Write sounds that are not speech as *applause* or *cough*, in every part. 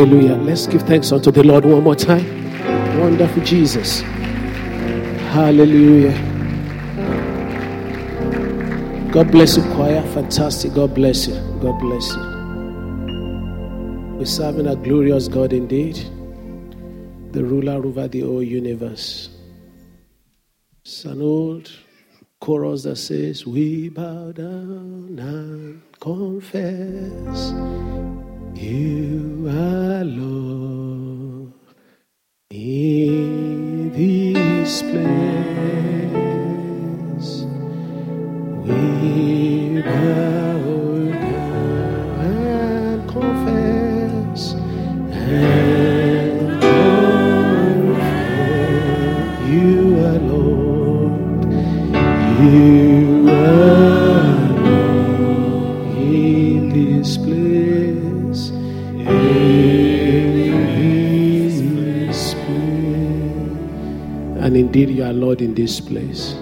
Hallelujah. Let's give thanks unto the Lord one more time. Wonderful Jesus. Hallelujah. God bless you, choir. Fantastic. God bless you. God bless you. We're serving a glorious God indeed, the ruler over the whole universe. It's an old chorus that says, We bow down and confess you are this place.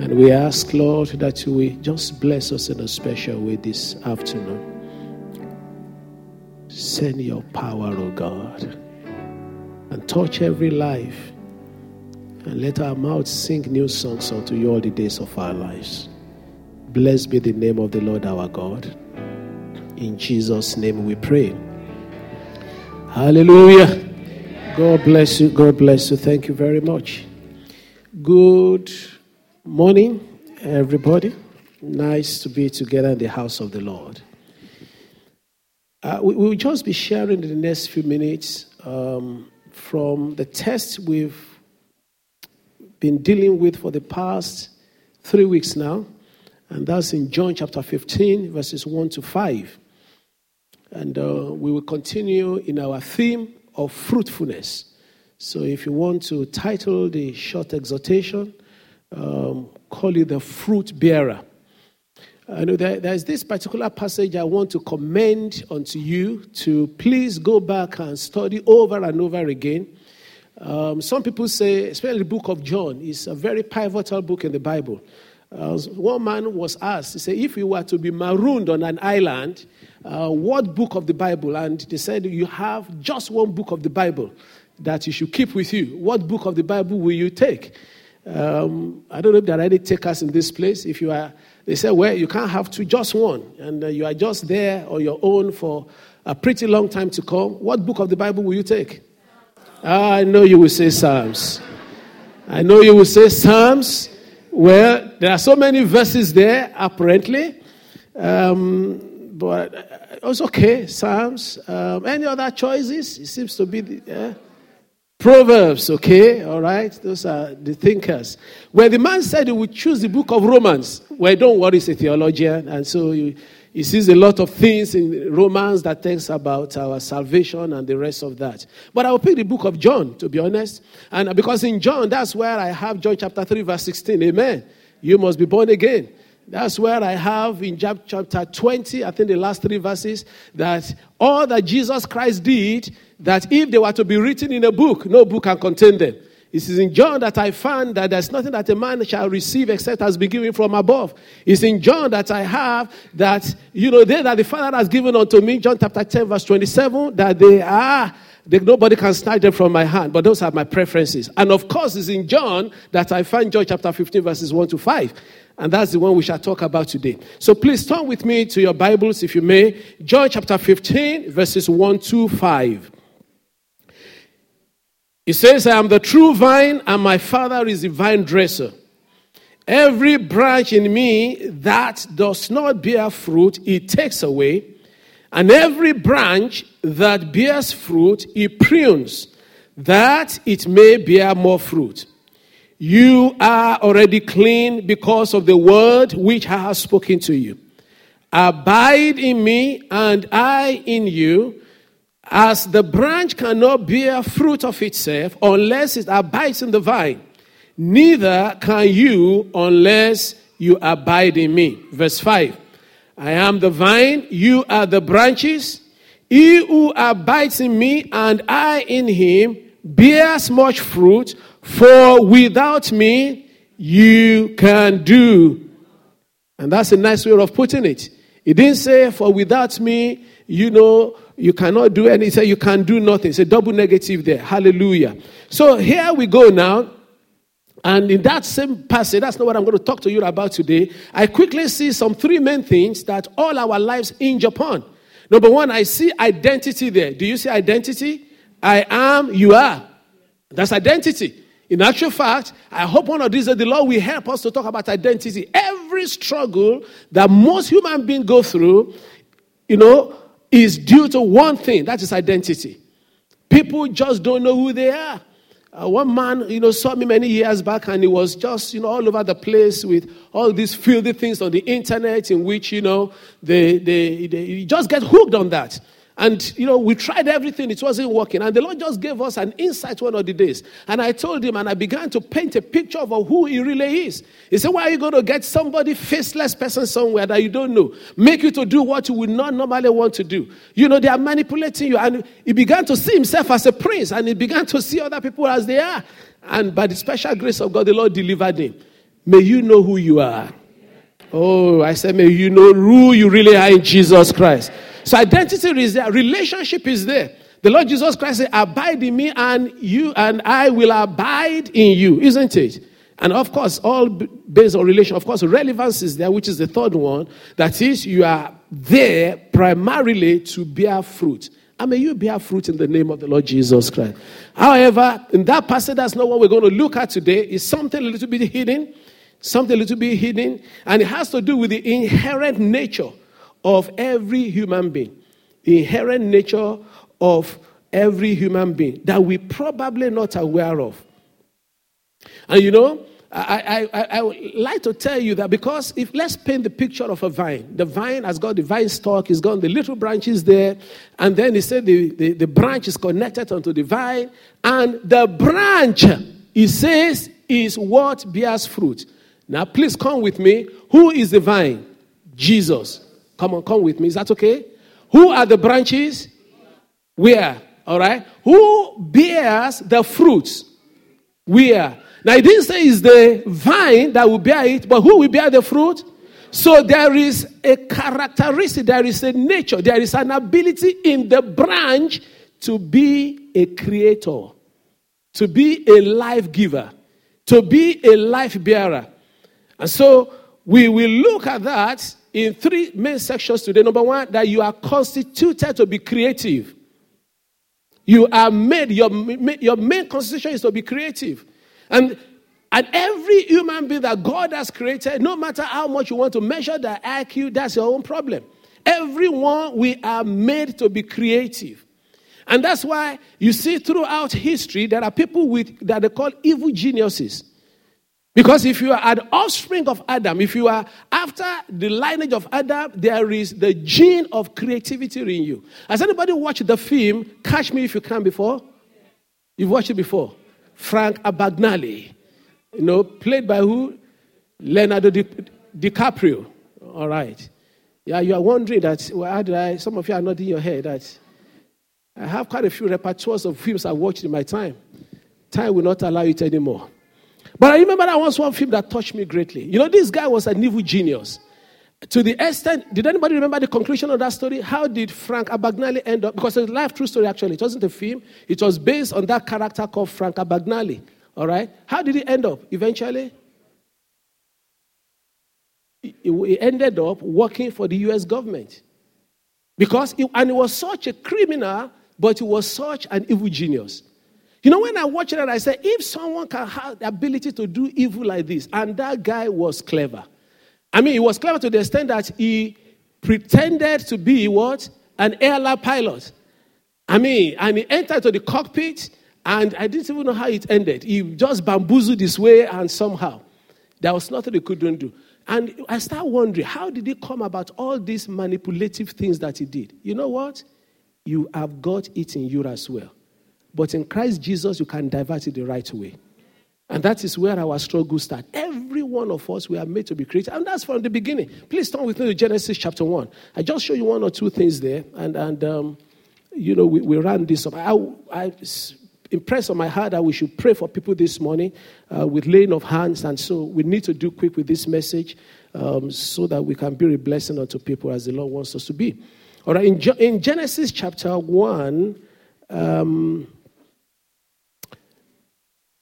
And we ask, Lord, that you will just bless us in a special way this afternoon. Send your power, O God, and touch every life. And let our mouths sing new songs unto you all the days of our lives. Blessed be the name of the Lord our God. In Jesus' name we pray. Hallelujah. God bless you. God bless you. Thank you very much. Good morning, everybody. Nice to be together in the house of the Lord. Uh, we will just be sharing in the next few minutes um, from the text we've been dealing with for the past three weeks now, and that's in John chapter 15, verses 1 to 5. And uh, we will continue in our theme of fruitfulness. So if you want to title the short exhortation, um, call it the fruit bearer. I know there, there's this particular passage I want to commend unto you to please go back and study over and over again. Um, some people say, especially the book of John, is a very pivotal book in the Bible. Uh, one man was asked, he said, if you were to be marooned on an island, uh, what book of the Bible? And they said, you have just one book of the Bible that you should keep with you. What book of the Bible will you take? Um, I don't know if there are any takers in this place. If you are, they say, well, you can't have two, just one. And uh, you are just there on your own for a pretty long time to come. What book of the Bible will you take? Ah, I know you will say Psalms. I know you will say Psalms. Well, there are so many verses there, apparently. Um, but uh, it's okay. Psalms. Um, any other choices? It seems to be the, Proverbs. Okay, all right. Those are the thinkers. Where the man said he would choose the book of Romans. Well, don't worry, he's a theologian, and so he, he sees a lot of things in Romans that talks about our salvation and the rest of that. But I will pick the book of John, to be honest, and because in John that's where I have John chapter three, verse sixteen. Amen. You must be born again. That's where I have in John chapter 20, I think the last three verses, that all that Jesus Christ did, that if they were to be written in a book, no book can contain them. It is in John that I found that there's nothing that a man shall receive except has been given from above. It's in John that I have that, you know, they that the Father has given unto me, John chapter 10, verse 27, that they are that nobody can snatch them from my hand, but those are my preferences. And of course, it's in John that I find John chapter 15, verses 1 to 5. And that's the one we shall talk about today. So please turn with me to your Bibles, if you may. John chapter 15, verses 1 to 5. It says, I am the true vine, and my Father is the vine dresser. Every branch in me that does not bear fruit, he takes away. And every branch that bears fruit, he prunes, that it may bear more fruit. You are already clean because of the word which I have spoken to you. Abide in me, and I in you. As the branch cannot bear fruit of itself unless it abides in the vine, neither can you unless you abide in me. Verse 5 I am the vine, you are the branches. He who abides in me and I in him bears much fruit, for without me you can do. And that's a nice way of putting it. He didn't say, For without me you know, you cannot do anything. You can do nothing. It's a double negative there. Hallelujah. So here we go now. And in that same passage, that's not what I'm going to talk to you about today. I quickly see some three main things that all our lives hinge upon. Number one, I see identity there. Do you see identity? I am, you are. That's identity. In actual fact, I hope one of these days the Lord will help us to talk about identity. Every struggle that most human beings go through, you know, is due to one thing that is identity. People just don't know who they are. Uh, one man, you know, saw me many years back and he was just, you know, all over the place with all these filthy things on the internet in which, you know, they, they, they just get hooked on that. And, you know, we tried everything, it wasn't working. And the Lord just gave us an insight one of the days. And I told him, and I began to paint a picture of who he really is. He said, Why are you going to get somebody, faceless person somewhere that you don't know? Make you to do what you would not normally want to do. You know, they are manipulating you. And he began to see himself as a prince, and he began to see other people as they are. And by the special grace of God, the Lord delivered him. May you know who you are. Oh, I said, may you know who you really are in Jesus Christ. So identity is there, relationship is there. The Lord Jesus Christ said, Abide in me, and you and I will abide in you, isn't it? And of course, all based on relation. Of course, relevance is there, which is the third one. That is, you are there primarily to bear fruit. And may you bear fruit in the name of the Lord Jesus Christ. However, in that passage, that's not what we're going to look at today. It's something a little bit hidden, something a little bit hidden, and it has to do with the inherent nature of every human being, the inherent nature of every human being that we probably not aware of. And you know, I, I, I, would like to tell you that because if let's paint the picture of a vine, the vine has got the vine stalk, it's got the little branches there, and then he said the, the, the branch is connected onto the vine, and the branch, he says, is what bears fruit. Now, please come with me. Who is the vine? Jesus. Come on, come with me. Is that okay? Who are the branches? Where? All right. Who bears the fruits? Where? Now, it didn't say it's the vine that will bear it, but who will bear the fruit? So there is a characteristic, there is a nature, there is an ability in the branch to be a creator, to be a life giver, to be a life bearer. And so we will look at that in three main sections today. Number one, that you are constituted to be creative. You are made, your, your main constitution is to be creative. And, and every human being that God has created, no matter how much you want to measure the IQ, that's your own problem. Everyone, we are made to be creative. And that's why you see throughout history, there are people with that they call evil geniuses. Because if you are an offspring of Adam, if you are after the lineage of Adam, there is the gene of creativity in you. Has anybody watched the film Catch Me If You Can before? You've watched it before. Frank Abagnale. You know, played by who? Leonardo Di- DiCaprio. All right. Yeah, you are wondering that, well, how did I, some of you are nodding your head that I have quite a few repertoires of films I watched in my time. Time will not allow it anymore. But I remember that was one film that touched me greatly. You know, this guy was an evil genius. To the extent, did anybody remember the conclusion of that story? How did Frank Abagnale end up? Because it's a life true story, actually. It wasn't a film, it was based on that character called Frank Abagnale. All right? How did he end up eventually? He ended up working for the US government. Because, he, and he was such a criminal, but he was such an evil genius. You know, when I watch that, I say, if someone can have the ability to do evil like this, and that guy was clever. I mean, he was clever to the extent that he pretended to be what? An airline pilot. I mean, and he entered to the cockpit, and I didn't even know how it ended. He just bamboozled his way, and somehow there was nothing he couldn't do. And I start wondering, how did he come about all these manipulative things that he did? You know what? You have got it in you as well. But in Christ Jesus, you can divert it the right way. And that is where our struggle starts. Every one of us, we are made to be created. And that's from the beginning. Please turn with me to Genesis chapter 1. I just show you one or two things there. And, and um, you know, we, we ran this up. I, I impressed on my heart that we should pray for people this morning uh, with laying of hands. And so we need to do quick with this message um, so that we can be a blessing unto people as the Lord wants us to be. All right, in, in Genesis chapter 1, um,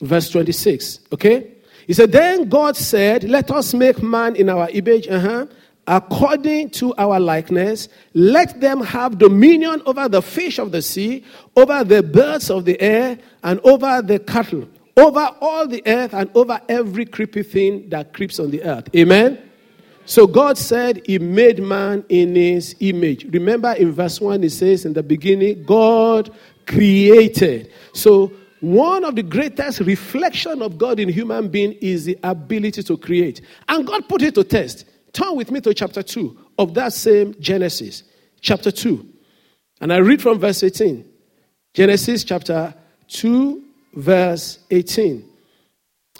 verse 26, okay? He said, Then God said, Let us make man in our image, uh-huh, according to our likeness. Let them have dominion over the fish of the sea, over the birds of the air, and over the cattle, over all the earth, and over every creepy thing that creeps on the earth. Amen? So God said He made man in His image. Remember in verse 1, it says, In the beginning, God created. So one of the greatest reflection of God in human being is the ability to create. And God put it to test. Turn with me to chapter 2 of that same Genesis. Chapter 2. And I read from verse 18. Genesis chapter 2, verse 18.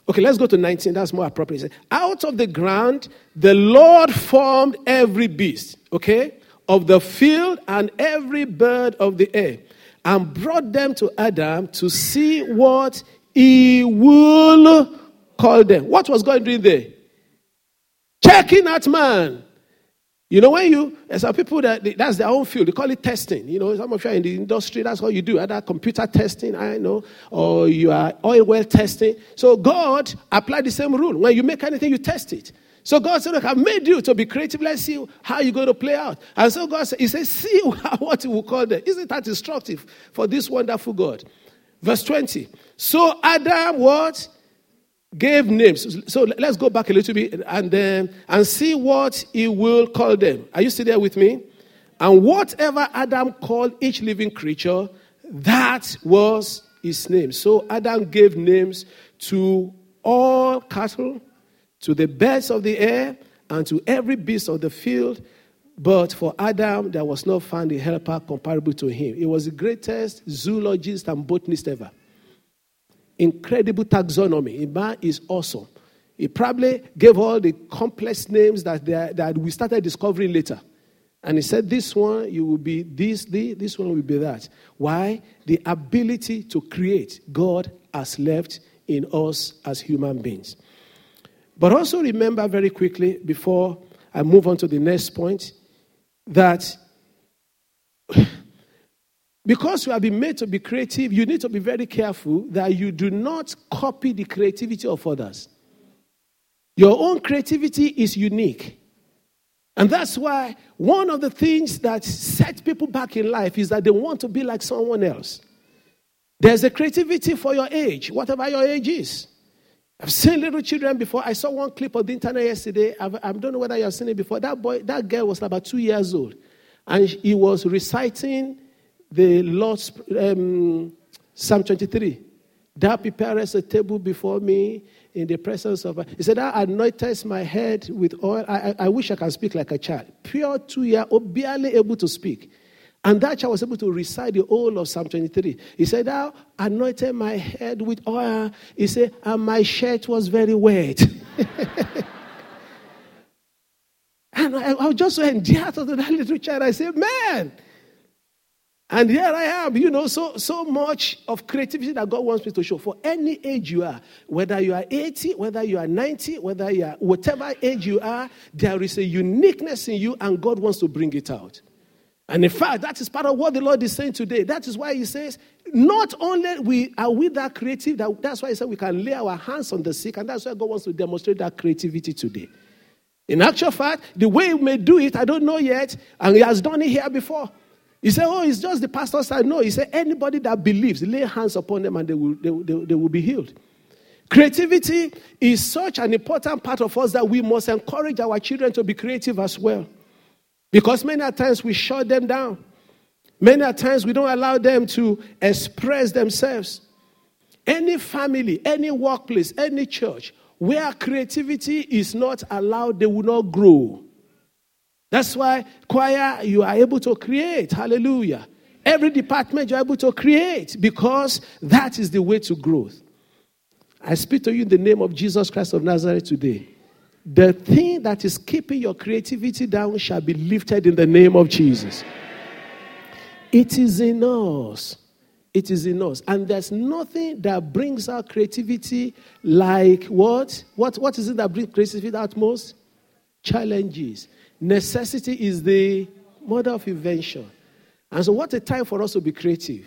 Okay, let's go to 19. That's more appropriate. Out of the ground, the Lord formed every beast, okay, of the field and every bird of the air, and brought them to Adam to see what he will call them. What was God doing there? Checking out man. You know, when you, there's some people that that's their own field, they call it testing. You know, some of you are in the industry, that's what you do, either computer testing, I know, or you are oil well testing. So God applied the same rule. When you make anything, you test it. So God said, Look, I've made you to be creative. Let's see how you're going to play out. And so God said, He says, See *laughs* what He will call them. Isn't that instructive for this wonderful God? Verse 20. So Adam, what? gave names. So let's go back a little bit and um, and see what he will call them. Are you still there with me? And whatever Adam called each living creature, that was his name. So Adam gave names to all cattle, to the birds of the air, and to every beast of the field. But for Adam, there was not found a helper comparable to him. He was the greatest zoologist and botanist ever incredible taxonomy. Man is awesome. He probably gave all the complex names that, that we started discovering later. And he said, This one, you will be this, this, this one will be that. Why? The ability to create, God has left in us as human beings. But also remember very quickly, before I move on to the next point, that *sighs* because you have been made to be creative, you need to be very careful that you do not copy the creativity of others. Your own creativity is unique. And that's why one of the things that set people back in life is that they want to be like someone else. There's a creativity for your age, whatever your age is. I've seen little children before. I saw one clip on the internet yesterday. I've, I do not know whether you have seen it before. That boy, that girl was about two years old, and he was reciting the Lord's um, Psalm 23. Thou preparest a table before me in the presence of. He said, Thou anointest my head with oil. I, I, I wish I can speak like a child. Pure two year old, barely able to speak. And that child was able to recite the whole of Psalm 23. He said, Thou anointed my head with oil. He said, And my shirt was very wet. *laughs* and I, I was just so endeared to that little child. I said, Man, and here I am, you know, so, so much of creativity that God wants me to show. For any age you are, whether you are 80, whether you are 90, whether you are whatever age you are, there is a uniqueness in you, and God wants to bring it out. And in fact, that is part of what the Lord is saying today. That is why He says, not only we are we that creative, that, that's why He said we can lay our hands on the sick, and that's why God wants to demonstrate that creativity today. In actual fact, the way He may do it, I don't know yet, and He has done it here before. He said, Oh, it's just the pastor side. No, he said, anybody that believes, lay hands upon them and they will, they, they, they will be healed. Creativity is such an important part of us that we must encourage our children to be creative as well. Because many times we shut them down. Many times we don't allow them to express themselves. Any family, any workplace, any church where creativity is not allowed, they will not grow. That's why choir, you are able to create. Hallelujah. Every department you're able to create because that is the way to growth. I speak to you in the name of Jesus Christ of Nazareth today. The thing that is keeping your creativity down shall be lifted in the name of Jesus. It is in us. It is in us. And there's nothing that brings out creativity like what? What, what is it that brings creativity out most? Challenges. Necessity is the Mother of invention. And so, what a time for us to be creative.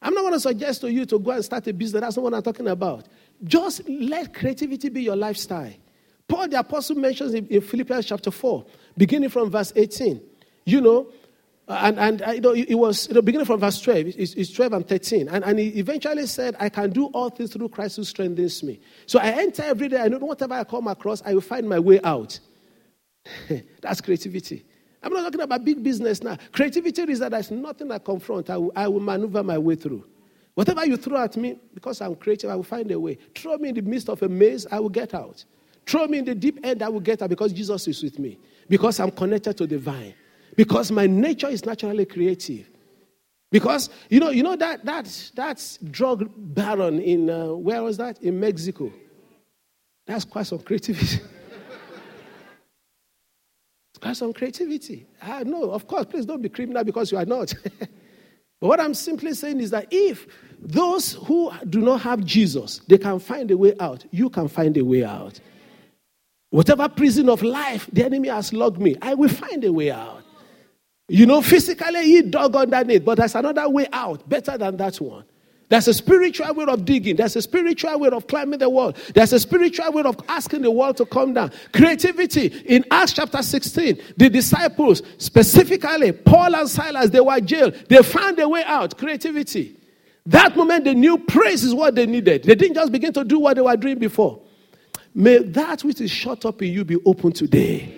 I'm not going to suggest to you to go and start a business. That's not what I'm talking about. Just let creativity be your lifestyle. Paul the Apostle mentions in, in Philippians chapter 4, beginning from verse 18. You know, and, and uh, you know, it was you know, beginning from verse 12, it's, it's 12 and 13. And, and he eventually said, I can do all things through Christ who strengthens me. So I enter every day, I know whatever I come across, I will find my way out. *laughs* That's creativity. I'm not talking about big business now. Creativity is that there's nothing I confront, I will, I will maneuver my way through. Whatever you throw at me, because I'm creative, I will find a way. Throw me in the midst of a maze, I will get out. Throw me in the deep end, I will get out because Jesus is with me. Because I'm connected to the vine. Because my nature is naturally creative. Because you know, you know that that that drug baron in uh, where was that in Mexico? That's quite some creativity. *laughs* quite some creativity. Ah, no, of course, please don't be criminal because you are not. *laughs* but what I'm simply saying is that if those who do not have Jesus, they can find a way out, you can find a way out. Whatever prison of life the enemy has locked me, I will find a way out. You know, physically he dug underneath, but there's another way out, better than that one. There's a spiritual way of digging. There's a spiritual way of climbing the wall. There's a spiritual way of asking the wall to come down. Creativity. In Acts chapter 16, the disciples, specifically Paul and Silas, they were jailed. They found a way out. Creativity. That moment they knew praise is what they needed. They didn't just begin to do what they were doing before. May that which is shut up in you be open today.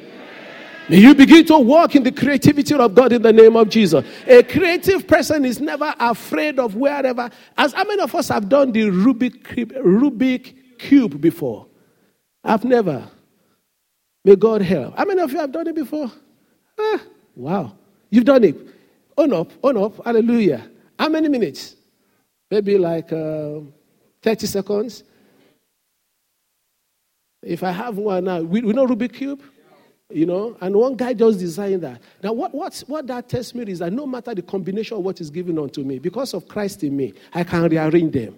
May you begin to walk in the creativity of God in the name of Jesus. A creative person is never afraid of wherever. As how many of us have done the Rubik, Rubik cube before? I've never. May God help. How many of you have done it before? Ah, wow. You've done it. On up, on up. Hallelujah. How many minutes? Maybe like uh, 30 seconds. If I have one now, we, we know Rubik Cube? You know, and one guy just designed that. Now, what, what, what that tells me is that no matter the combination of what is given unto me, because of Christ in me, I can rearrange them.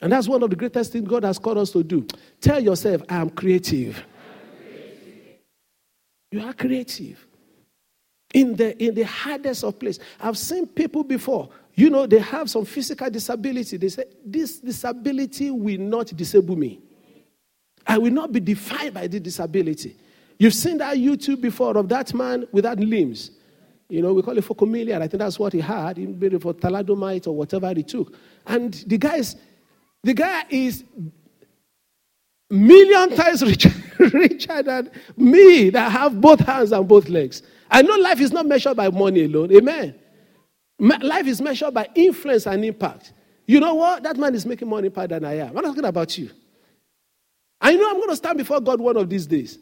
And that's one of the greatest things God has called us to do. Tell yourself, I am creative. You are creative. In the, in the hardest of places. I've seen people before, you know, they have some physical disability. They say, This disability will not disable me. I will not be defined by the disability. You've seen that YouTube before of that man without limbs. You know, we call it phocomelia. I think that's what he had, maybe for thalidomide or whatever he took. And the guy is, the guy is million times *laughs* richer, richer than me that have both hands and both legs. I know life is not measured by money alone. Amen. Life is measured by influence and impact. You know what? That man is making more impact than I am. I'm not talking about you. I know I'm going to stand before God one of these days.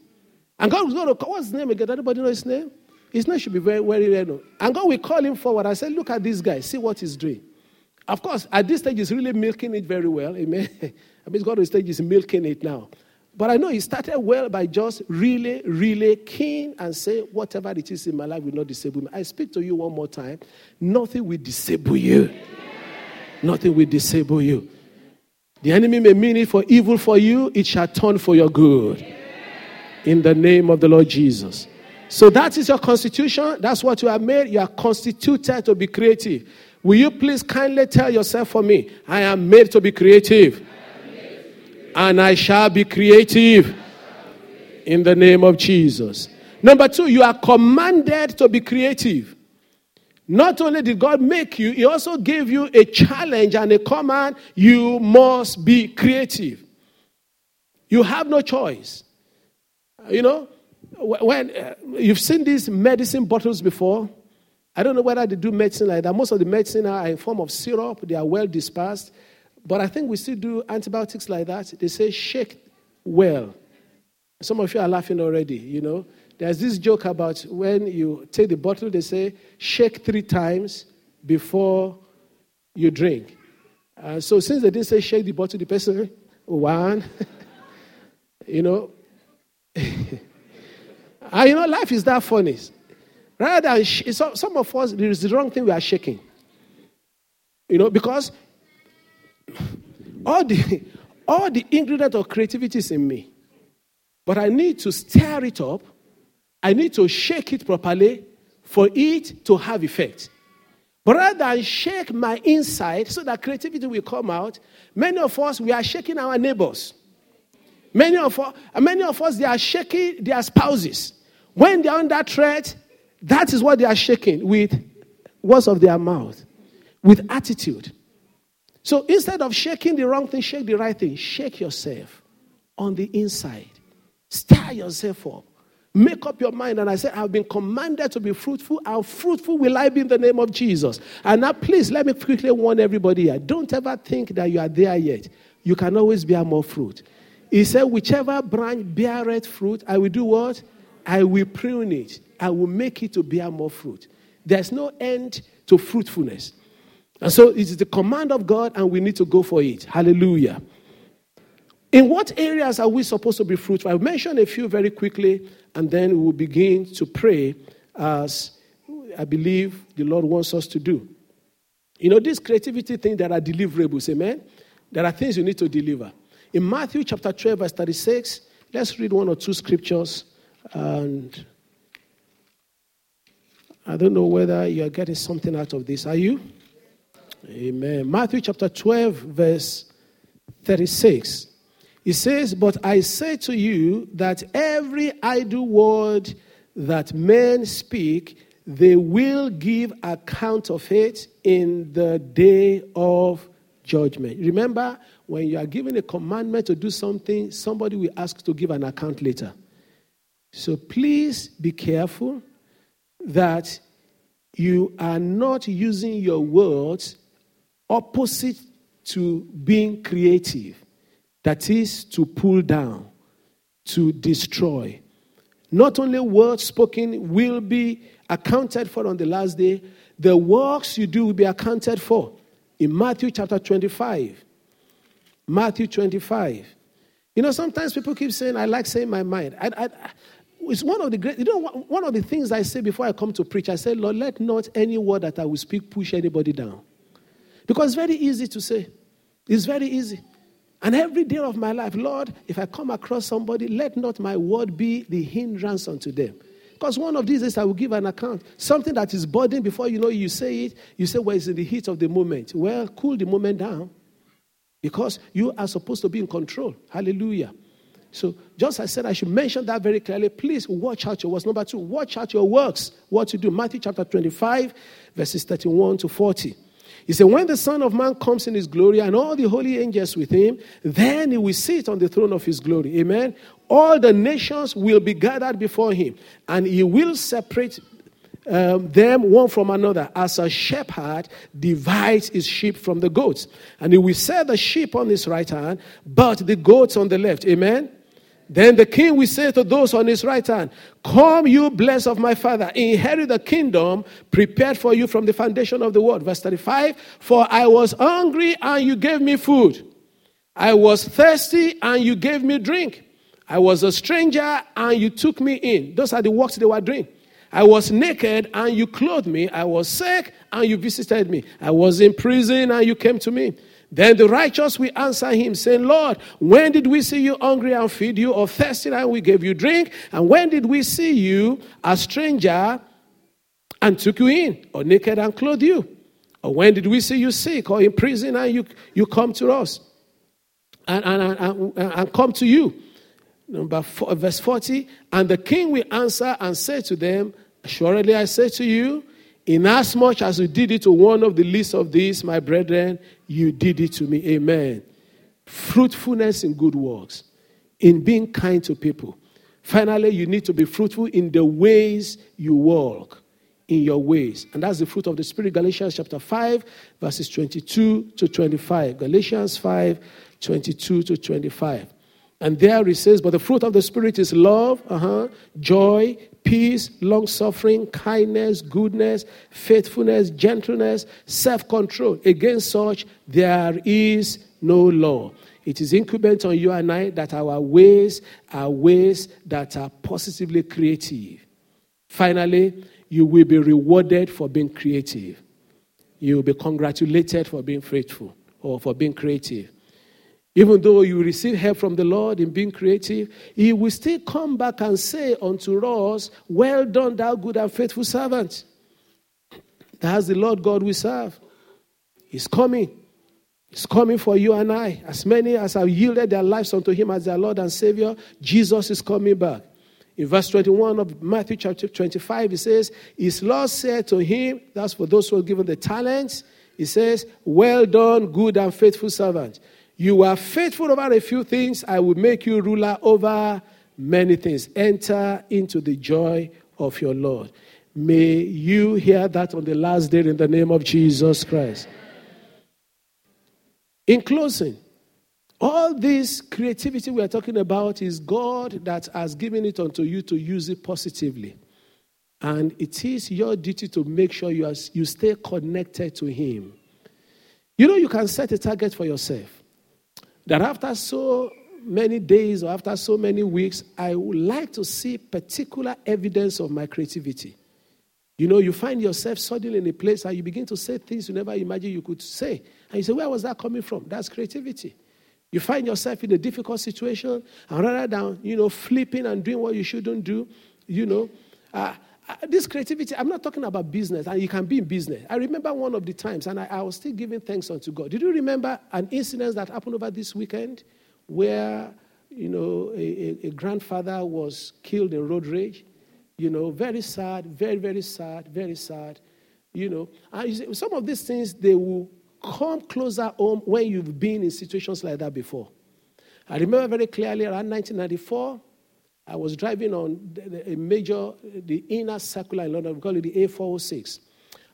And God was going to, call, what's his name again? Anybody know his name? His name should be very, very well known. And God will call him forward. I said, look at this guy, see what he's doing. Of course, at this stage, he's really milking it very well. Amen. *laughs* I mean, God on stage is milking it now. But I know he started well by just really, really keen and say, whatever it is in my life will not disable me. I speak to you one more time. Nothing will disable you. Nothing will disable you. The enemy may mean it for evil for you, it shall turn for your good in the name of the Lord Jesus. So that is your constitution. That's what you are made. You are constituted to be creative. Will you please kindly tell yourself for me, I am made to be creative. And I shall be creative in the name of Jesus. Number two, you are commanded to be creative. Not only did God make you, He also gave you a challenge and a command. You must be creative. You have no choice. You know, when uh, you've seen these medicine bottles before, I don't know whether they do medicine like that. Most of the medicine are in form of syrup, they are well dispersed. But I think we still do antibiotics like that. They say shake well. Some of you are laughing already, you know. There's this joke about when you take the bottle, they say shake three times before you drink. Uh, so since they didn't say shake the bottle, the person, one, *laughs* you know, and *laughs* you know, life is that funny. Rather than sh- some of us, there is the wrong thing we are shaking. You know, because all the *laughs* all the ingredient of creativity is in me. But I need to stir it up. I need to shake it properly for it to have effect. But rather than shake my inside so that creativity will come out, many of us, we are shaking our neighbors. Many of, us, many of us, they are shaking their spouses. When they're under threat, that is what they are shaking with words of their mouth, with attitude. So instead of shaking the wrong thing, shake the right thing. Shake yourself on the inside. Stir yourself up. Make up your mind. And I said, I've been commanded to be fruitful. How fruitful will I be in the name of Jesus? And now, please, let me quickly warn everybody here. Don't ever think that you are there yet. You can always bear more fruit. He said, Whichever branch beareth fruit, I will do what? I will prune it. I will make it to bear more fruit. There's no end to fruitfulness. And so it is the command of God, and we need to go for it. Hallelujah. In what areas are we supposed to be fruitful? I've mentioned a few very quickly, and then we will begin to pray as I believe the Lord wants us to do. You know, this creativity thing, there are deliverables, amen? There are things you need to deliver. In Matthew chapter 12, verse 36, let's read one or two scriptures. And I don't know whether you are getting something out of this. Are you? Amen. Matthew chapter 12, verse 36. He says, But I say to you that every idle word that men speak, they will give account of it in the day of judgment. Remember, when you are given a commandment to do something, somebody will ask to give an account later. So please be careful that you are not using your words opposite to being creative. That is to pull down, to destroy. Not only words spoken will be accounted for on the last day, the works you do will be accounted for. In Matthew chapter 25, Matthew 25. You know, sometimes people keep saying, I like saying my mind. I, I, it's one of the great, you know, one of the things I say before I come to preach, I say, Lord, let not any word that I will speak push anybody down. Because it's very easy to say. It's very easy. And every day of my life, Lord, if I come across somebody, let not my word be the hindrance unto them. Because one of these days I will give an account. Something that is burdened before you know you say it, you say, Well, it's in the heat of the moment. Well, cool the moment down. Because you are supposed to be in control. Hallelujah. So, just I said, I should mention that very clearly. Please watch out your works. Number two, watch out your works. What to do. Matthew chapter 25, verses 31 to 40. He said, When the Son of Man comes in his glory and all the holy angels with him, then he will sit on the throne of his glory. Amen. All the nations will be gathered before him, and he will separate um, them one from another, as a shepherd divides his sheep from the goats. And he will set the sheep on his right hand, but the goats on the left. Amen. Then the king will say to those on his right hand, Come, you blessed of my father, inherit the kingdom prepared for you from the foundation of the world. Verse 35 For I was hungry and you gave me food. I was thirsty and you gave me drink. I was a stranger and you took me in. Those are the works they were doing. I was naked and you clothed me. I was sick and you visited me. I was in prison and you came to me. Then the righteous will answer him, saying, Lord, when did we see you hungry and feed you, or thirsty and we gave you drink? And when did we see you a stranger and took you in, or naked and clothed you? Or when did we see you sick or in prison and you, you come to us and, and, and, and come to you? Number four, verse 40. And the king will answer and say to them, Assuredly I say to you, Inasmuch as you did it to one of the least of these, my brethren, you did it to me. Amen. Fruitfulness in good works, in being kind to people. Finally, you need to be fruitful in the ways you walk, in your ways. And that's the fruit of the Spirit. Galatians chapter 5, verses 22 to 25. Galatians 5, 22 to 25. And there it says, But the fruit of the Spirit is love, uh-huh, joy, peace, long suffering, kindness, goodness, faithfulness, gentleness, self control. Against such, there is no law. It is incumbent on you and I that our ways are ways that are positively creative. Finally, you will be rewarded for being creative. You will be congratulated for being faithful or for being creative. Even though you receive help from the Lord in being creative, He will still come back and say unto us, Well done, thou good and faithful servant. That's the Lord God we serve. He's coming. He's coming for you and I. As many as have yielded their lives unto Him as their Lord and Savior, Jesus is coming back. In verse 21 of Matthew chapter 25, he says, His Lord said to him, that's for those who are given the talents, he says, Well done, good and faithful servant. You are faithful over a few things, I will make you ruler over many things. Enter into the joy of your Lord. May you hear that on the last day in the name of Jesus Christ. In closing, all this creativity we are talking about is God that has given it unto you to use it positively. And it is your duty to make sure you, are, you stay connected to Him. You know, you can set a target for yourself that after so many days or after so many weeks, I would like to see particular evidence of my creativity. You know, you find yourself suddenly in a place and you begin to say things you never imagined you could say. And you say, Where was that coming from? That's creativity. You find yourself in a difficult situation, and rather than, you know, flipping and doing what you shouldn't do, you know, uh, this creativity, I'm not talking about business, and you can be in business. I remember one of the times, and I, I was still giving thanks unto God. Did you remember an incident that happened over this weekend where, you know, a, a grandfather was killed in road rage? You know, very sad, very, very sad, very sad. You know, and you see, some of these things, they will come closer home when you've been in situations like that before. I remember very clearly around 1994, I was driving on a major, the inner circular in London, we call it the A406.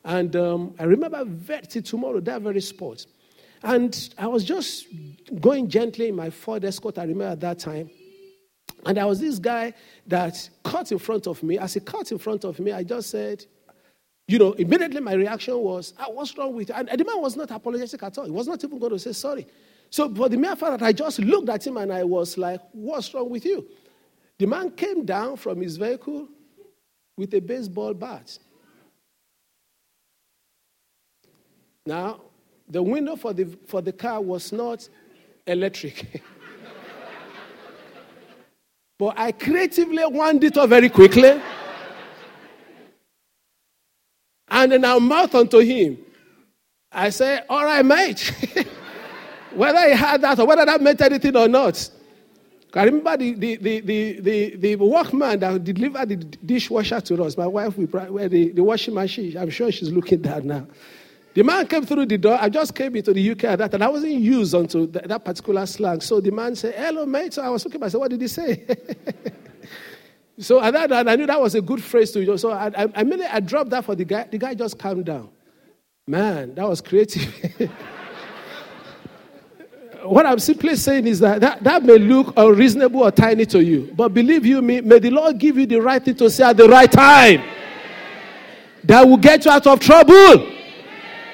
And um, I remember very, tomorrow, that very spot. And I was just going gently in my Ford Escort, I remember at that time. And there was this guy that cut in front of me. As he cut in front of me, I just said, you know, immediately my reaction was, ah, what's wrong with you? And the man was not apologetic at all. He was not even going to say sorry. So for the mere fact that I just looked at him and I was like, what's wrong with you? The man came down from his vehicle with a baseball bat. Now, the window for the, for the car was not electric. *laughs* but I creatively wound it up very quickly. And then I mouth unto him. I said, All right, mate. *laughs* whether he had that or whether that meant anything or not. I remember the, the, the, the, the, the workman that delivered the dishwasher to us. My wife, we, the, the washing machine, I'm sure she's looking there now. The man came through the door. I just came into the UK at that, and I wasn't used onto that, that particular slang. So the man said, Hello, mate. So I was looking, I said, What did he say? *laughs* So at that I knew that was a good phrase to use. So I, I, I, immediately I dropped that for the guy. The guy just calmed down. Man, that was creative. *laughs* what I'm simply saying is that, that that may look unreasonable or tiny to you, but believe you me, may the Lord give you the right thing to say at the right time. That will get you out of trouble.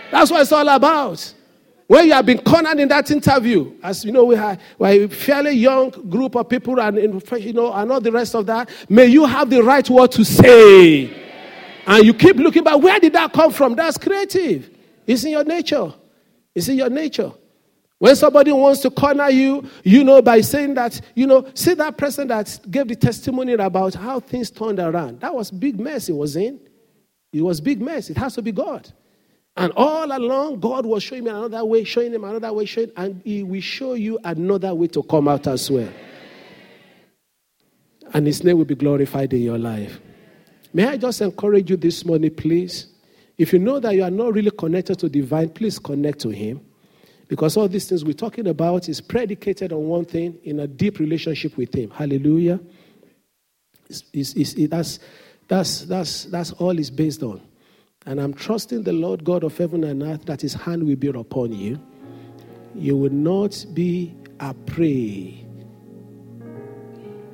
That's what it's all about. When you have been cornered in that interview, as you know, we are, we a fairly young group of people, and you know, and all the rest of that. May you have the right word to say, and you keep looking back. Where did that come from? That's creative. It's in your nature. It's in your nature. When somebody wants to corner you, you know, by saying that, you know, see that person that gave the testimony about how things turned around. That was big mess it was in. It was big mess. It has to be God. And all along, God was showing me another way, showing him another way, showing, and He will show you another way to come out as well. And His name will be glorified in your life. May I just encourage you this morning, please? If you know that you are not really connected to divine, please connect to Him. Because all these things we're talking about is predicated on one thing in a deep relationship with Him. Hallelujah. It's, it's, that's, that's, that's, that's all it's based on. And I'm trusting the Lord God of heaven and earth that his hand will be upon you. You will not be a prey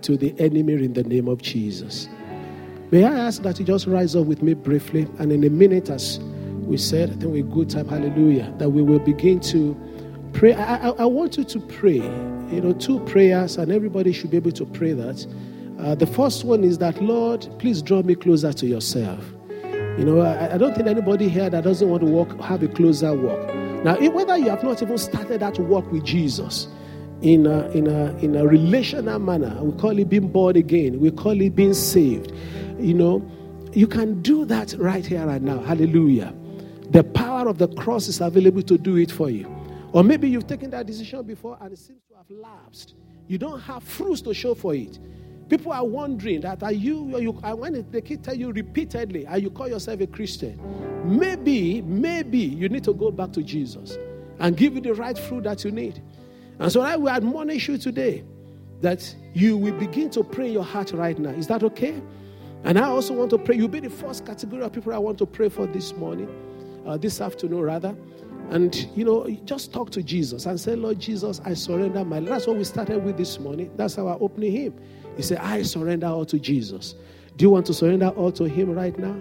to the enemy in the name of Jesus. May I ask that you just rise up with me briefly, and in a minute, as we said, I think we're good time, hallelujah, that we will begin to pray. I, I, I, want you to pray, you know, two prayers, and everybody should be able to pray that. Uh, the first one is that, Lord, please draw me closer to yourself. You know, I, I, don't think anybody here that doesn't want to walk have a closer walk. Now, whether you have not even started that walk with Jesus, in a, in a, in a relational manner. We call it being born again. We call it being saved. You know, you can do that right here right now. Hallelujah. The power of the cross is available to do it for you. Or maybe you've taken that decision before and it seems to have lapsed. You don't have fruits to show for it. People are wondering that are you, you when they keep tell you repeatedly, and you call yourself a Christian, maybe, maybe you need to go back to Jesus and give you the right fruit that you need. And so I will admonish you today that you will begin to pray in your heart right now. Is that okay? And I also want to pray. You'll be the first category of people I want to pray for this morning, uh, this afternoon rather. And you know, just talk to Jesus and say, Lord Jesus, I surrender my life. That's what we started with this morning. That's our opening hymn. He said, I surrender all to Jesus. Do you want to surrender all to Him right now?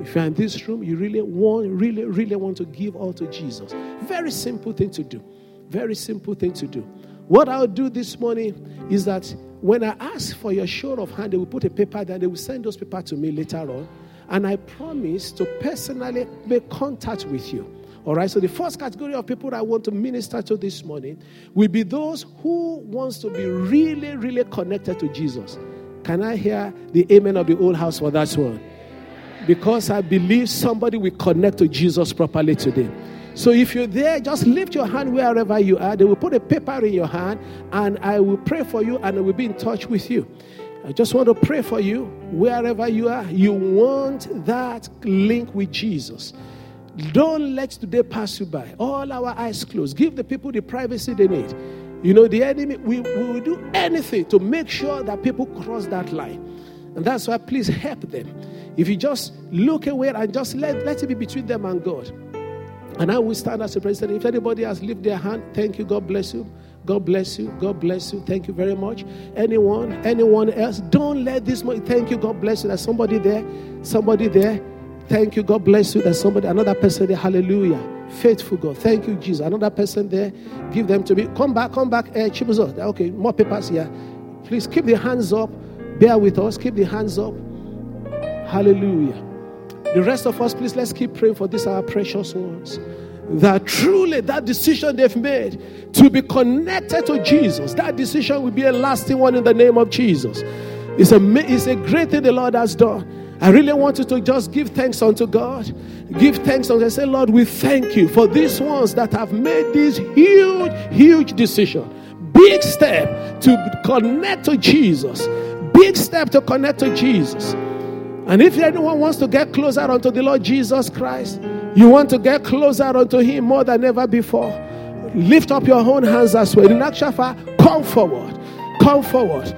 If you're in this room, you really want, really, really want to give all to Jesus. Very simple thing to do. Very simple thing to do. What I'll do this morning is that when I ask for your show of hand, they will put a paper there, they will send those paper to me later on. And I promise to personally make contact with you. All right, so the first category of people I want to minister to this morning will be those who wants to be really, really connected to Jesus. Can I hear the amen of the old house for that one? Because I believe somebody will connect to Jesus properly today. So if you're there, just lift your hand wherever you are. They will put a paper in your hand, and I will pray for you, and I will be in touch with you. I just want to pray for you wherever you are. You want that link with Jesus. Don't let today pass you by. All our eyes closed. Give the people the privacy they need. You know, the enemy, we, we will do anything to make sure that people cross that line. And that's why please help them. If you just look away and just let, let it be between them and God. And I will stand as a president. If anybody has lifted their hand, thank you. God bless you. God bless you. God bless you. Thank you very much. Anyone, anyone else, don't let this money. Thank you. God bless you. There's somebody there. Somebody there. Thank you. God bless you. There's somebody, another person there. Hallelujah. Faithful God. Thank you, Jesus. Another person there. Give them to me. Come back. Come back. Uh, Chibuzo. Okay. More papers here. Please keep the hands up. Bear with us. Keep the hands up. Hallelujah. The rest of us, please, let's keep praying for these our precious ones. That truly that decision they've made to be connected to Jesus, that decision will be a lasting one in the name of Jesus. It's a, it's a great thing the Lord has done. I really want you to just give thanks unto God. Give thanks unto Say, Lord, we thank you for these ones that have made this huge, huge decision. Big step to connect to Jesus. Big step to connect to Jesus. And if anyone wants to get closer unto the Lord Jesus Christ, you want to get closer unto Him more than ever before, lift up your own hands as well. In fact, come forward. Come forward.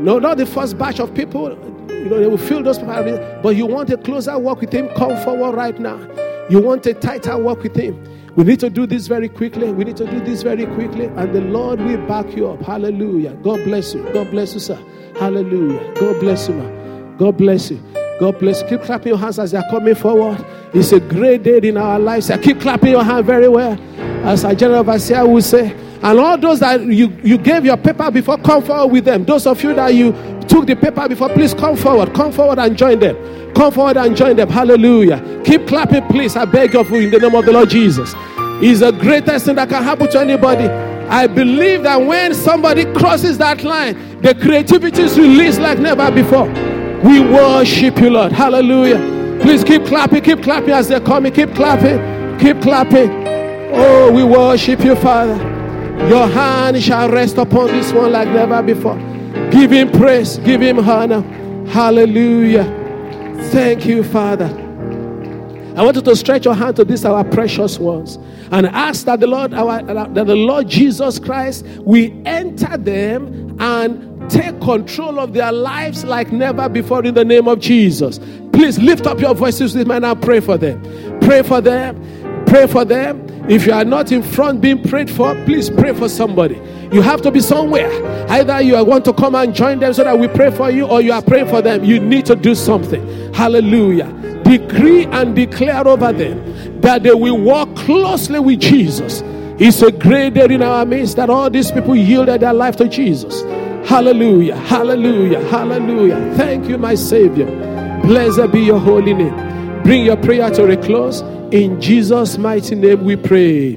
No, not the first batch of people. You know, they will fill those people, but you want a closer walk with Him, come forward right now. You want a tighter walk with Him. We need to do this very quickly. We need to do this very quickly, and the Lord will back you up. Hallelujah. God bless you. God bless you, sir. Hallelujah. God bless you, man. God bless you. God bless you. Keep clapping your hands as they are coming forward. It's a great day in our lives. I keep clapping your hand very well. As our general overseer will say. And all those that you, you gave your paper before, come forward with them. Those of you that you took the paper before, please come forward. Come forward and join them. Come forward and join them. Hallelujah. Keep clapping, please. I beg of you in the name of the Lord Jesus. It's the greatest thing that can happen to anybody. I believe that when somebody crosses that line, the creativity is released like never before. We worship you, Lord. Hallelujah. Please keep clapping, keep clapping as they're coming. Keep clapping, keep clapping. Oh, we worship you, Father. Your hand shall rest upon this one like never before. Give him praise, give him honor. Hallelujah. Thank you, Father. I want you to stretch your hand to these our precious ones and ask that the Lord, our, that the Lord Jesus Christ, we enter them and take control of their lives like never before in the name of Jesus. Please lift up your voices with me and I'll pray for them. Pray for them. Pray for them. If you are not in front being prayed for, please pray for somebody. You have to be somewhere. Either you want to come and join them so that we pray for you, or you are praying for them. You need to do something. Hallelujah. Decree and declare over them that they will walk closely with Jesus. It's a great day in our midst that all these people yielded their life to Jesus. Hallelujah, hallelujah, hallelujah. Thank you, my Savior. Blessed be your holy name. Bring your prayer to a close. In Jesus' mighty name we pray.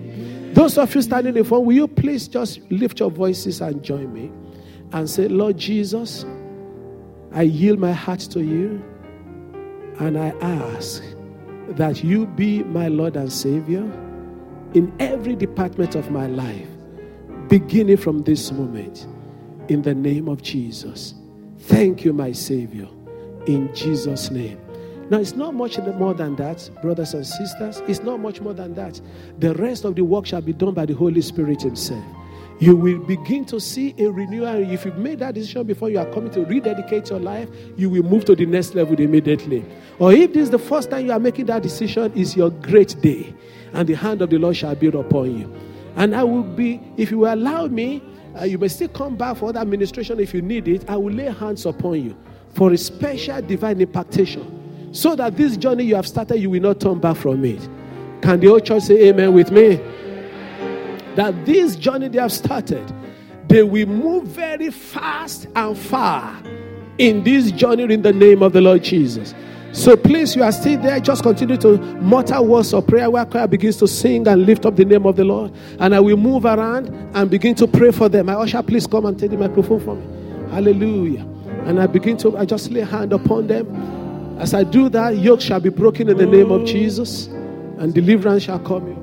Those of you standing in front, will you please just lift your voices and join me and say, Lord Jesus, I yield my heart to you and I ask that you be my Lord and Savior in every department of my life, beginning from this moment, in the name of Jesus. Thank you, my Savior, in Jesus' name. Now, it's not much more than that, brothers and sisters. It's not much more than that. The rest of the work shall be done by the Holy Spirit Himself. You will begin to see a renewal. If you've made that decision before you are coming to rededicate your life, you will move to the next level immediately. Or if this is the first time you are making that decision, is your great day, and the hand of the Lord shall be upon you. And I will be, if you will allow me, uh, you may still come back for other administration if you need it. I will lay hands upon you for a special divine impartation so that this journey you have started, you will not turn back from it. Can the whole church say amen with me? That this journey they have started, they will move very fast and far in this journey in the name of the Lord Jesus. So please, you are still there. Just continue to mutter words of prayer where choir begins to sing and lift up the name of the Lord. And I will move around and begin to pray for them. My usher, please come and take the microphone for me. Hallelujah. And I begin to, I just lay hand upon them as I do that, yoke shall be broken in the name of Jesus, and deliverance shall come.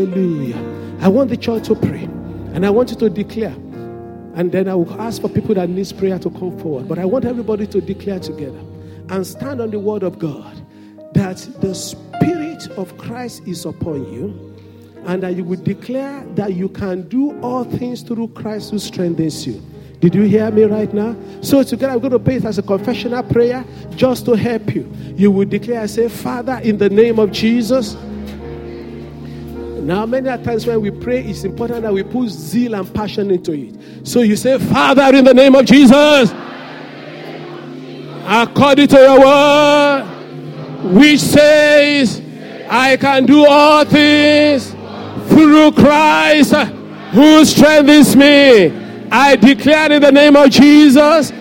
Hallelujah. I want the church to pray. And I want you to declare. And then I will ask for people that needs prayer to come forward. But I want everybody to declare together and stand on the word of God that the Spirit of Christ is upon you and that you will declare that you can do all things through Christ who strengthens you. Did you hear me right now? So together I'm going to pray it as a confessional prayer just to help you. You will declare, I say, Father, in the name of Jesus, now, many times when we pray, it's important that we put zeal and passion into it. So you say, Father, in the name of Jesus, according to your word, which says, I can do all things through Christ who strengthens me. I declare in the name of Jesus,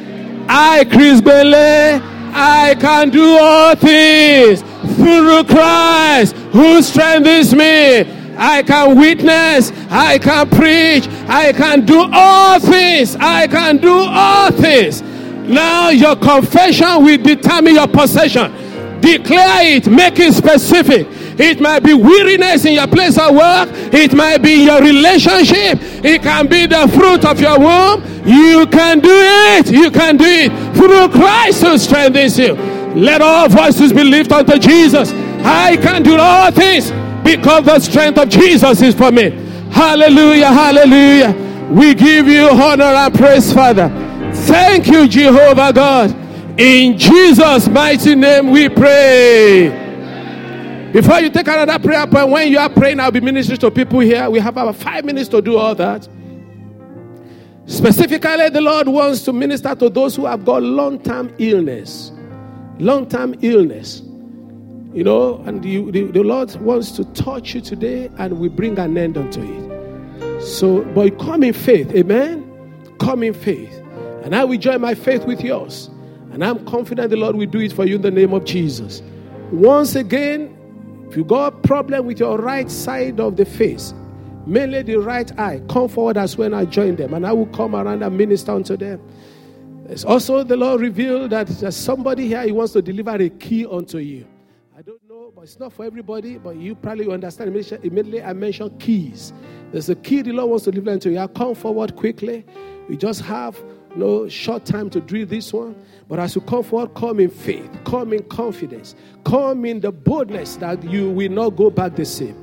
I, Chris Gbenle, I can do all things through Christ who strengthens me. I can witness, I can preach, I can do all things. I can do all things. Now your confession will determine your possession. Declare it, make it specific. It might be weariness in your place of work. It might be your relationship. It can be the fruit of your womb. You can do it. You can do it through Christ who strengthens you. Let all voices be lifted unto Jesus. I can do all things because the strength of Jesus is for me. Hallelujah. Hallelujah. We give you honor and praise, Father. Thank you, Jehovah God. In Jesus' mighty name we pray. Before you take another prayer point, when you are praying, I'll be ministering to people here. We have about five minutes to do all that. Specifically, the Lord wants to minister to those who have got long term illness. Long term illness. You know, and you, the, the Lord wants to touch you today and we bring an end unto it. So, but come in faith. Amen. Come in faith. And I will join my faith with yours. And I'm confident the Lord will do it for you in the name of Jesus. Once again, if you got a problem with your right side of the face, mainly the right eye, come forward as when I join them, and I will come around and minister unto them. It's also the Lord revealed that there's somebody here, He wants to deliver a key unto you. I but it's not for everybody, but you probably understand. Immediately, I mentioned keys. There's a key the Lord wants to deliver unto you. I'll come forward quickly. We just have no short time to do this one. But as you come forward, come in faith, come in confidence, come in the boldness that you will not go back the same.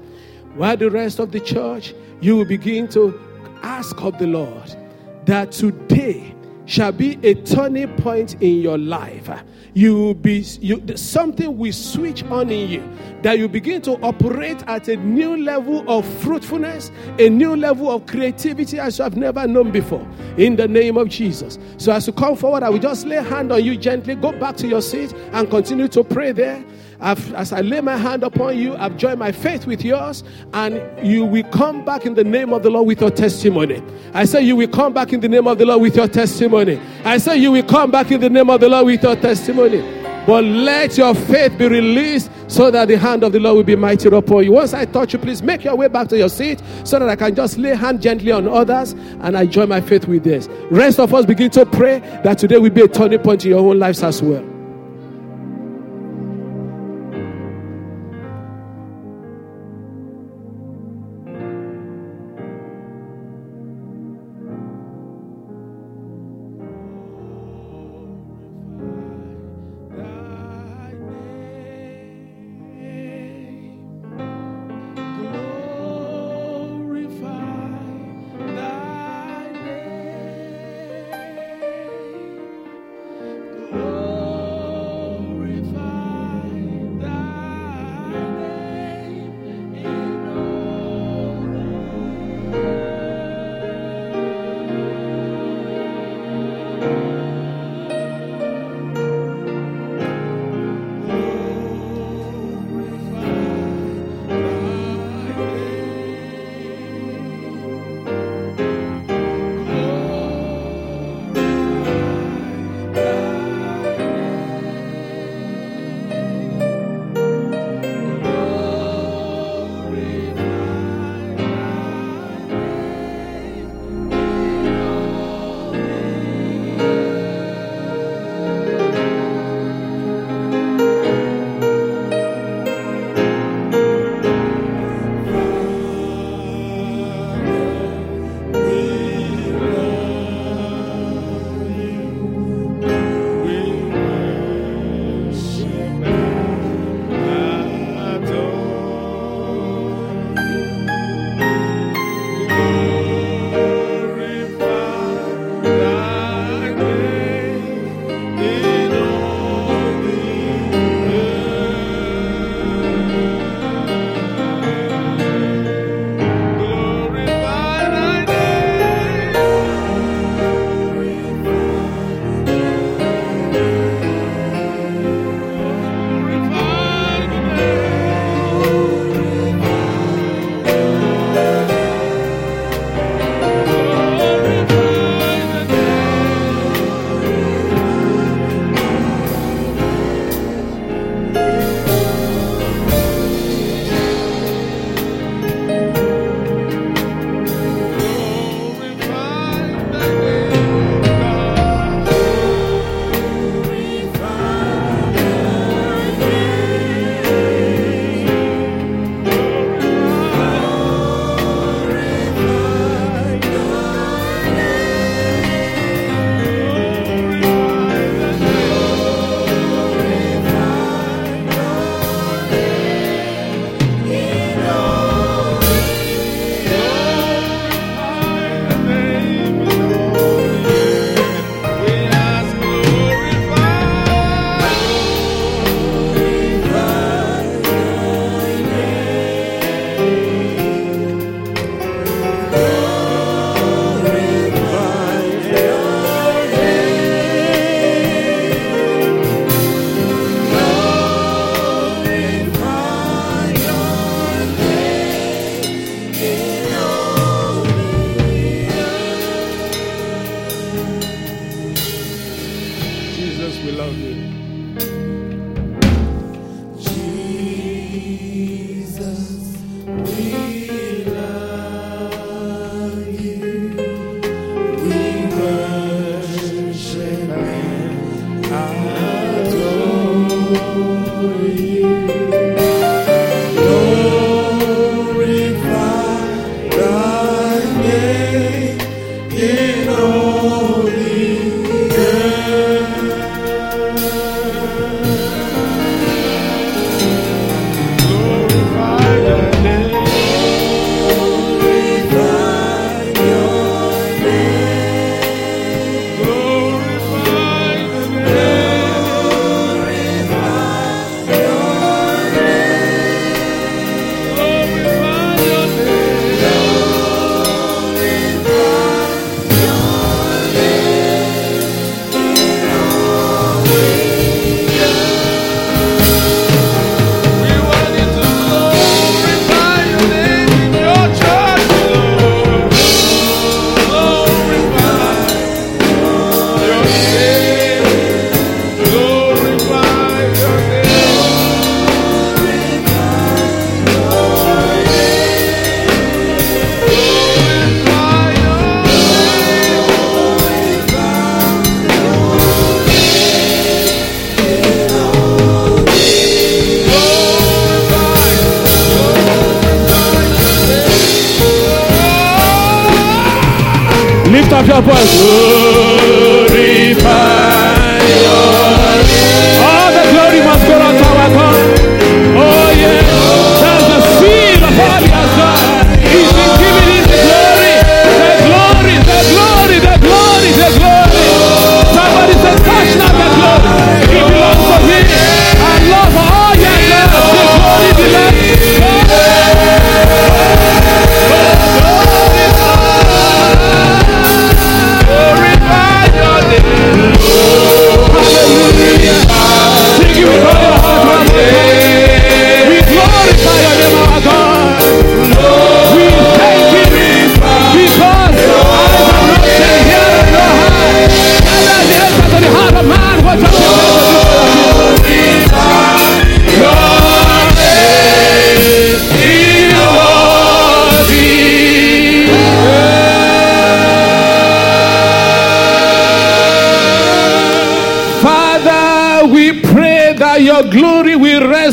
While the rest of the church, you will begin to ask of the Lord that today shall be a turning point in your life. You be you, something will switch on in you that you begin to operate at a new level of fruitfulness, a new level of creativity as you have never known before. In the name of Jesus. So as you come forward, I will just lay hand on you gently. Go back to your seat and continue to pray there. I've, as I lay my hand upon you, I've joined my faith with yours, and you will come back in the name of the Lord with your testimony. I say, You will come back in the name of the Lord with your testimony. I say, You will come back in the name of the Lord with your testimony. But let your faith be released so that the hand of the Lord will be mighty upon you. Once I touch you, please make your way back to your seat so that I can just lay hand gently on others and I join my faith with this. Rest of us begin to pray that today will be a turning point in your own lives as well.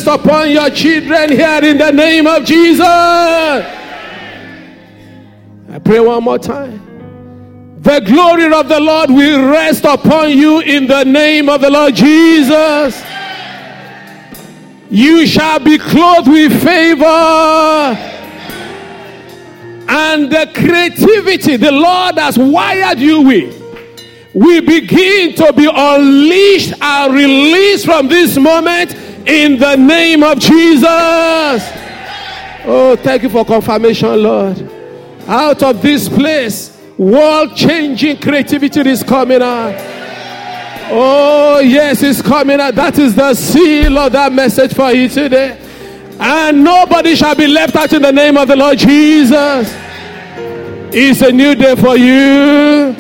Upon your children here in the name of Jesus. I pray one more time. The glory of the Lord will rest upon you in the name of the Lord Jesus. You shall be clothed with favor and the creativity the Lord has wired you with will begin to be unleashed and released from this moment in the name of Jesus. Oh, thank you for confirmation, Lord. Out of this place, world changing creativity is coming out. Oh, yes, it's coming out. That is the seal of that message for you today. And nobody shall be left out in the name of the Lord Jesus. It's a new day for you.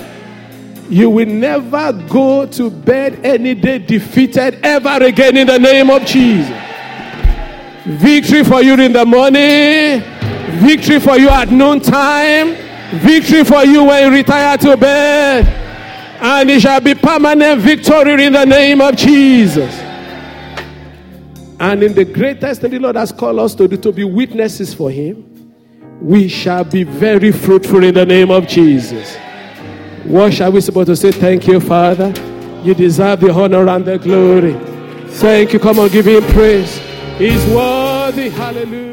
You will never go to bed any day defeated ever again in the name of Jesus. Victory for you in the morning, victory for you at noontime, victory for you when you retire to bed. And it shall be permanent victory in the name of Jesus. And in the greatest that the Lord has called us to do, to be witnesses for Him, we shall be very fruitful in the name of Jesus. What shall we supposed to say? Thank you, Father. You deserve the honor and the glory. Thank you. Come on, give him praise. He's worthy. Hallelujah.